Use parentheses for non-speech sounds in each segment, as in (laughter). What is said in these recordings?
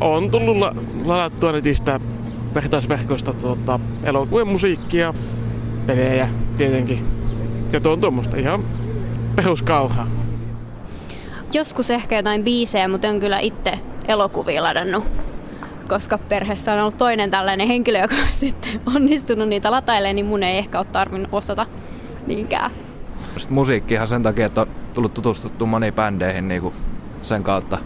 on tullut la- ladattua netistä vertaisverkosta tuota, elokuvien musiikkia, pelejä tietenkin. Ja tuo on tuommoista ihan peruskauhaa. Joskus ehkä jotain biisejä, mutta en kyllä itse elokuvia ladannut koska perheessä on ollut toinen tällainen henkilö, joka on (laughs) sitten onnistunut niitä latailemaan, niin mun ei ehkä ole tarvinnut osata niinkään. Sitten musiikkihan sen takia, että on tullut tutustuttu moniin bändeihin niin kuin sen kautta,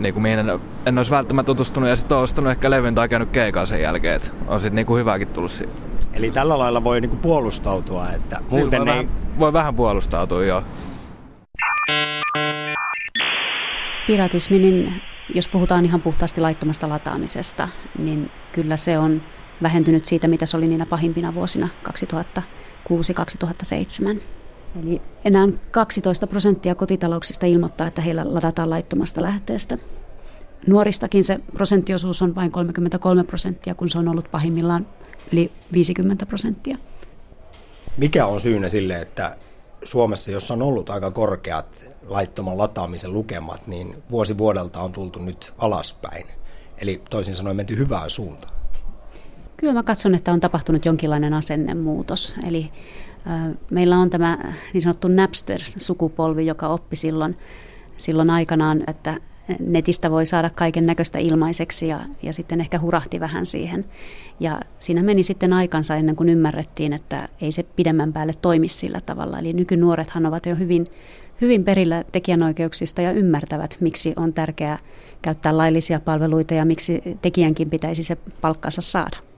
niin kuin mihin en, en olisi välttämättä tutustunut ja sitten ostanut ehkä levyn tai käynyt keikan sen jälkeen, että on sitten niin kuin hyväkin tullut siitä. Eli tällä lailla voi niin kuin puolustautua, että siis muuten voi, ei... vähän, voi vähän puolustautua, joo. Piratismi, niin jos puhutaan ihan puhtaasti laittomasta lataamisesta, niin kyllä se on vähentynyt siitä, mitä se oli niinä pahimpina vuosina 2006-2007. Eli enää 12 prosenttia kotitalouksista ilmoittaa, että heillä ladataan laittomasta lähteestä. Nuoristakin se prosenttiosuus on vain 33 prosenttia, kun se on ollut pahimmillaan yli 50 prosenttia. Mikä on syynä sille, että Suomessa, jossa on ollut aika korkeat laittoman lataamisen lukemat, niin vuosi vuodelta on tultu nyt alaspäin. Eli toisin sanoen menty hyvään suuntaan. Kyllä mä katson, että on tapahtunut jonkinlainen asennemuutos. Eli meillä on tämä niin sanottu Napster-sukupolvi, joka oppi silloin, silloin aikanaan, että netistä voi saada kaiken näköistä ilmaiseksi ja, ja sitten ehkä hurahti vähän siihen. Ja siinä meni sitten aikansa ennen kuin ymmärrettiin, että ei se pidemmän päälle toimi sillä tavalla. Eli nykynuorethan ovat jo hyvin, hyvin perillä tekijänoikeuksista ja ymmärtävät, miksi on tärkeää käyttää laillisia palveluita ja miksi tekijänkin pitäisi se palkkansa saada.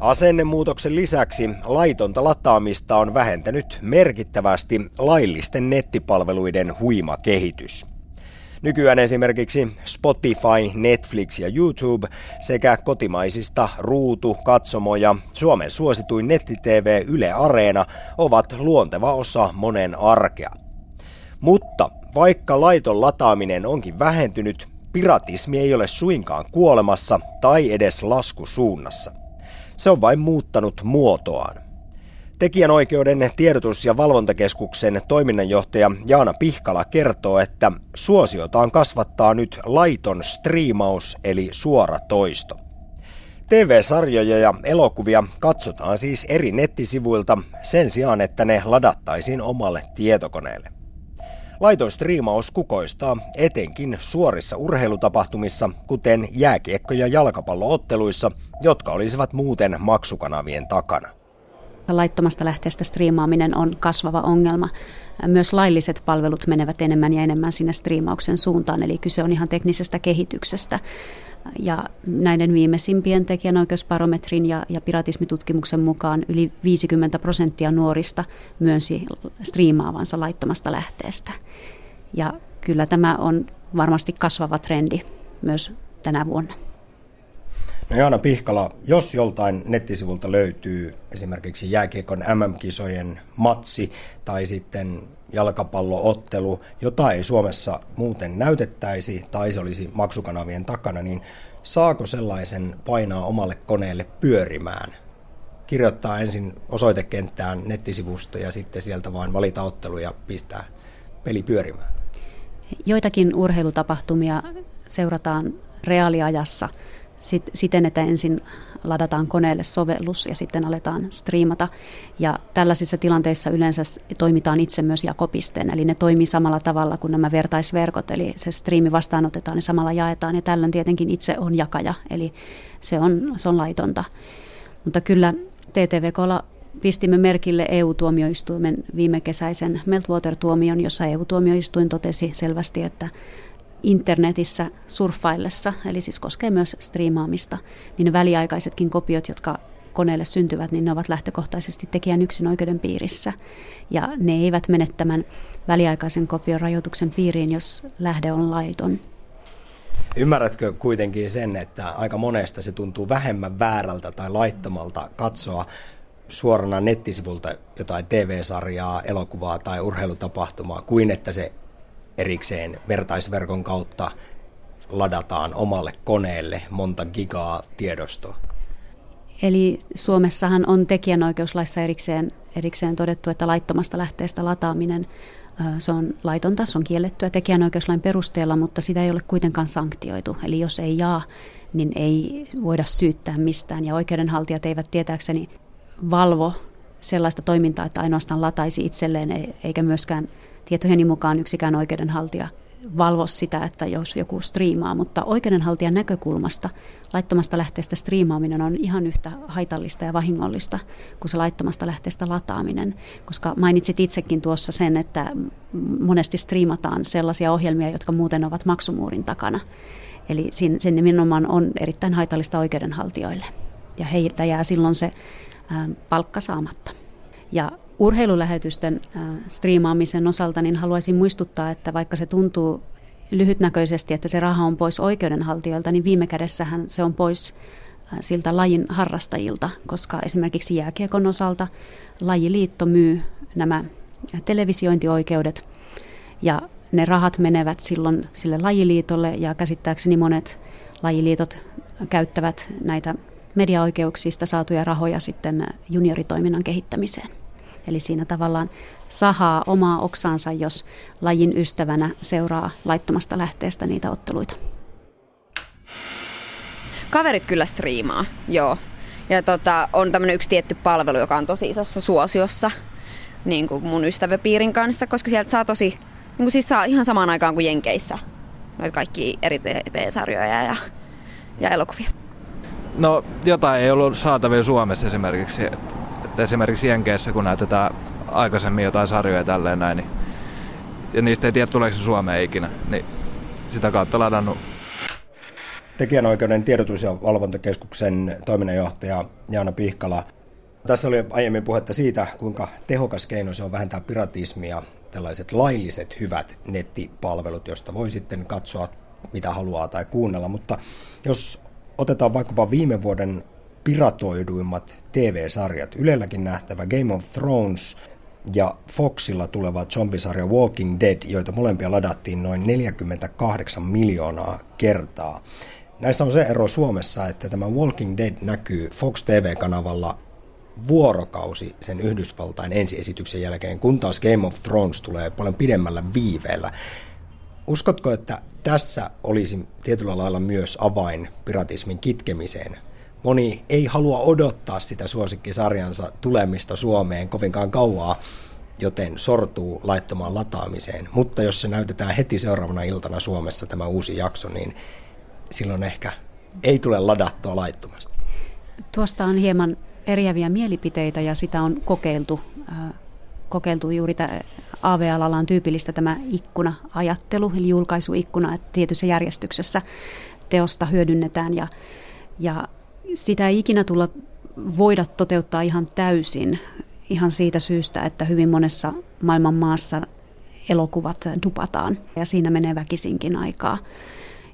Asennemuutoksen lisäksi laitonta lataamista on vähentänyt merkittävästi laillisten nettipalveluiden huima kehitys. Nykyään esimerkiksi Spotify, Netflix ja YouTube sekä kotimaisista Ruutu, Katsomo ja Suomen suosituin netti-TV Yle Areena ovat luonteva osa monen arkea. Mutta vaikka laiton lataaminen onkin vähentynyt, piratismi ei ole suinkaan kuolemassa tai edes laskusuunnassa. Se on vain muuttanut muotoaan. Tekijänoikeuden tiedotus- ja valvontakeskuksen toiminnanjohtaja Jaana Pihkala kertoo, että suosiotaan kasvattaa nyt laiton striimaus eli suora toisto. TV-sarjoja ja elokuvia katsotaan siis eri nettisivuilta sen sijaan, että ne ladattaisiin omalle tietokoneelle. Laiton striimaus kukoistaa etenkin suorissa urheilutapahtumissa, kuten jääkiekko- ja jalkapallootteluissa, jotka olisivat muuten maksukanavien takana. Laittomasta lähteestä striimaaminen on kasvava ongelma. Myös lailliset palvelut menevät enemmän ja enemmän sinne striimauksen suuntaan, eli kyse on ihan teknisestä kehityksestä. Ja näiden viimeisimpien tekijänoikeusbarometrin ja, ja piratismitutkimuksen mukaan yli 50 prosenttia nuorista myönsi striimaavansa laittomasta lähteestä. Ja kyllä tämä on varmasti kasvava trendi myös tänä vuonna. No Jaana Pihkala, jos joltain nettisivulta löytyy esimerkiksi jääkiekon MM-kisojen matsi tai sitten jalkapalloottelu, jota ei Suomessa muuten näytettäisi tai se olisi maksukanavien takana, niin saako sellaisen painaa omalle koneelle pyörimään? Kirjoittaa ensin osoitekenttään nettisivusto ja sitten sieltä vain valita ottelu ja pistää peli pyörimään. Joitakin urheilutapahtumia seurataan reaaliajassa – sit, siten, että ensin ladataan koneelle sovellus ja sitten aletaan striimata. Ja tällaisissa tilanteissa yleensä toimitaan itse myös jakopisteen, eli ne toimii samalla tavalla kuin nämä vertaisverkot, eli se striimi vastaanotetaan ja samalla jaetaan, ja tällöin tietenkin itse on jakaja, eli se on, se on laitonta. Mutta kyllä TTVKlla pistimme merkille EU-tuomioistuimen viime kesäisen Meltwater-tuomion, jossa EU-tuomioistuin totesi selvästi, että internetissä surffaillessa, eli siis koskee myös striimaamista, niin ne väliaikaisetkin kopiot, jotka koneelle syntyvät, niin ne ovat lähtökohtaisesti tekijän yksin oikeuden piirissä. Ja ne eivät mene tämän väliaikaisen kopion rajoituksen piiriin, jos lähde on laiton. Ymmärrätkö kuitenkin sen, että aika monesta se tuntuu vähemmän väärältä tai laittomalta katsoa suorana nettisivulta jotain TV-sarjaa, elokuvaa tai urheilutapahtumaa, kuin että se erikseen vertaisverkon kautta ladataan omalle koneelle monta gigaa tiedostoa. Eli Suomessahan on tekijänoikeuslaissa erikseen, erikseen todettu, että laittomasta lähteestä lataaminen Se on laitonta, se on kiellettyä tekijänoikeuslain perusteella, mutta sitä ei ole kuitenkaan sanktioitu. Eli jos ei jaa, niin ei voida syyttää mistään. Ja oikeudenhaltijat eivät tietääkseni valvo sellaista toimintaa, että ainoastaan lataisi itselleen, e- eikä myöskään tietojeni mukaan yksikään oikeudenhaltija valvo sitä, että jos joku striimaa, mutta oikeudenhaltijan näkökulmasta laittomasta lähteestä striimaaminen on ihan yhtä haitallista ja vahingollista kuin se laittomasta lähteestä lataaminen, koska mainitsit itsekin tuossa sen, että monesti striimataan sellaisia ohjelmia, jotka muuten ovat maksumuurin takana. Eli sen nimenomaan on erittäin haitallista oikeudenhaltijoille ja heiltä jää silloin se palkka saamatta. Ja urheilulähetysten striimaamisen osalta niin haluaisin muistuttaa, että vaikka se tuntuu lyhytnäköisesti, että se raha on pois oikeudenhaltijoilta, niin viime kädessähän se on pois siltä lajin harrastajilta, koska esimerkiksi jääkiekon osalta lajiliitto myy nämä televisiointioikeudet ja ne rahat menevät silloin sille lajiliitolle ja käsittääkseni monet lajiliitot käyttävät näitä mediaoikeuksista saatuja rahoja sitten junioritoiminnan kehittämiseen. Eli siinä tavallaan sahaa omaa oksansa, jos lajin ystävänä seuraa laittomasta lähteestä niitä otteluita. Kaverit kyllä striimaa, joo. Ja tota, on tämmöinen yksi tietty palvelu, joka on tosi isossa suosiossa niin kuin mun ystäväpiirin kanssa, koska sieltä saa tosi, niin kuin siis saa ihan samaan aikaan kuin Jenkeissä noita kaikki eri TV-sarjoja ja, ja elokuvia. No jotain ei ollut saatavilla Suomessa esimerkiksi. Että, esimerkiksi Jenkeissä, kun näytetään aikaisemmin jotain sarjoja tälleen näin, niin, ja niistä ei tiedä tuleeko se Suomeen ikinä, niin sitä kautta ladannut. Tekijänoikeuden tiedotus- ja valvontakeskuksen toiminnanjohtaja Jaana Pihkala. Tässä oli aiemmin puhetta siitä, kuinka tehokas keino se on vähentää piratismia, tällaiset lailliset hyvät nettipalvelut, joista voi sitten katsoa mitä haluaa tai kuunnella, mutta jos otetaan vaikkapa viime vuoden piratoiduimmat TV-sarjat, Ylelläkin nähtävä Game of Thrones ja Foxilla tuleva zombisarja Walking Dead, joita molempia ladattiin noin 48 miljoonaa kertaa. Näissä on se ero Suomessa, että tämä Walking Dead näkyy Fox TV-kanavalla vuorokausi sen Yhdysvaltain ensiesityksen jälkeen, kun taas Game of Thrones tulee paljon pidemmällä viiveellä. Uskotko, että tässä olisi tietyllä lailla myös avain piratismin kitkemiseen? Moni ei halua odottaa sitä suosikkisarjansa tulemista Suomeen kovinkaan kauaa, joten sortuu laittamaan lataamiseen. Mutta jos se näytetään heti seuraavana iltana Suomessa tämä uusi jakso, niin silloin ehkä ei tule ladattua laittomasti. Tuosta on hieman eriäviä mielipiteitä ja sitä on kokeiltu kokeiltu juuri tämä AV-alalla tyypillistä tämä ikkuna-ajattelu, eli julkaisuikkuna, että tietyssä järjestyksessä teosta hyödynnetään ja, ja sitä ei ikinä tulla voida toteuttaa ihan täysin ihan siitä syystä, että hyvin monessa maailman maassa elokuvat dupataan ja siinä menee väkisinkin aikaa.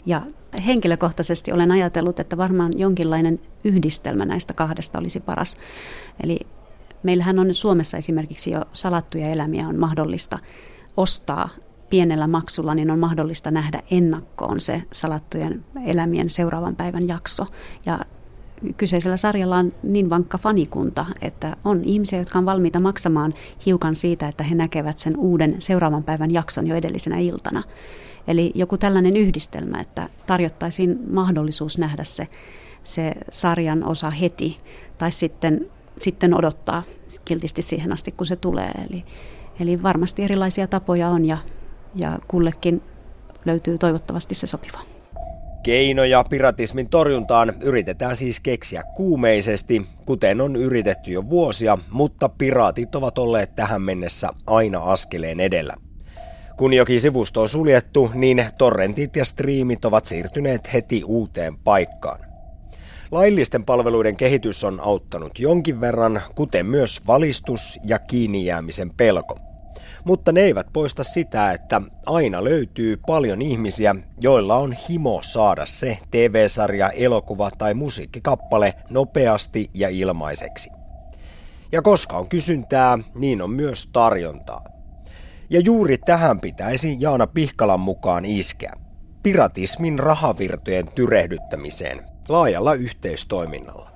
Ja henkilökohtaisesti olen ajatellut, että varmaan jonkinlainen yhdistelmä näistä kahdesta olisi paras. Eli Meillähän on Suomessa esimerkiksi jo salattuja elämiä on mahdollista ostaa pienellä maksulla, niin on mahdollista nähdä ennakkoon se salattujen elämien seuraavan päivän jakso. Ja kyseisellä sarjalla on niin vankka fanikunta, että on ihmisiä, jotka on valmiita maksamaan hiukan siitä, että he näkevät sen uuden seuraavan päivän jakson jo edellisenä iltana. Eli joku tällainen yhdistelmä, että tarjottaisiin mahdollisuus nähdä se, se sarjan osa heti, tai sitten sitten odottaa kiltisti siihen asti, kun se tulee. Eli, eli varmasti erilaisia tapoja on ja, ja kullekin löytyy toivottavasti se sopiva. Keinoja piratismin torjuntaan yritetään siis keksiä kuumeisesti, kuten on yritetty jo vuosia, mutta piraatit ovat olleet tähän mennessä aina askeleen edellä. Kun jokin sivusto on suljettu, niin torrentit ja striimit ovat siirtyneet heti uuteen paikkaan. Laillisten palveluiden kehitys on auttanut jonkin verran, kuten myös valistus ja kiinni pelko. Mutta ne eivät poista sitä, että aina löytyy paljon ihmisiä, joilla on himo saada se TV-sarja, elokuva tai musiikkikappale nopeasti ja ilmaiseksi. Ja koska on kysyntää, niin on myös tarjontaa. Ja juuri tähän pitäisi Jaana Pihkalan mukaan iskeä. Piratismin rahavirtojen tyrehdyttämiseen laajalla yhteistoiminnalla.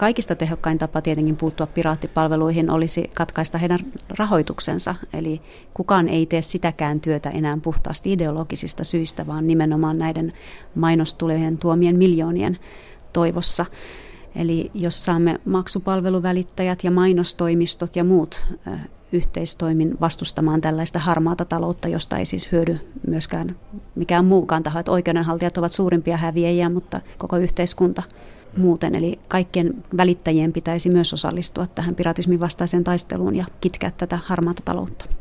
Kaikista tehokkain tapa tietenkin puuttua piraattipalveluihin olisi katkaista heidän rahoituksensa. Eli kukaan ei tee sitäkään työtä enää puhtaasti ideologisista syistä, vaan nimenomaan näiden mainostulojen tuomien miljoonien toivossa. Eli jos saamme maksupalveluvälittäjät ja mainostoimistot ja muut yhteistoimin vastustamaan tällaista harmaata taloutta, josta ei siis hyödy myöskään mikään muukaan taho. Että oikeudenhaltijat ovat suurimpia häviäjiä, mutta koko yhteiskunta muuten. Eli kaikkien välittäjien pitäisi myös osallistua tähän piratismin vastaiseen taisteluun ja kitkeä tätä harmaata taloutta.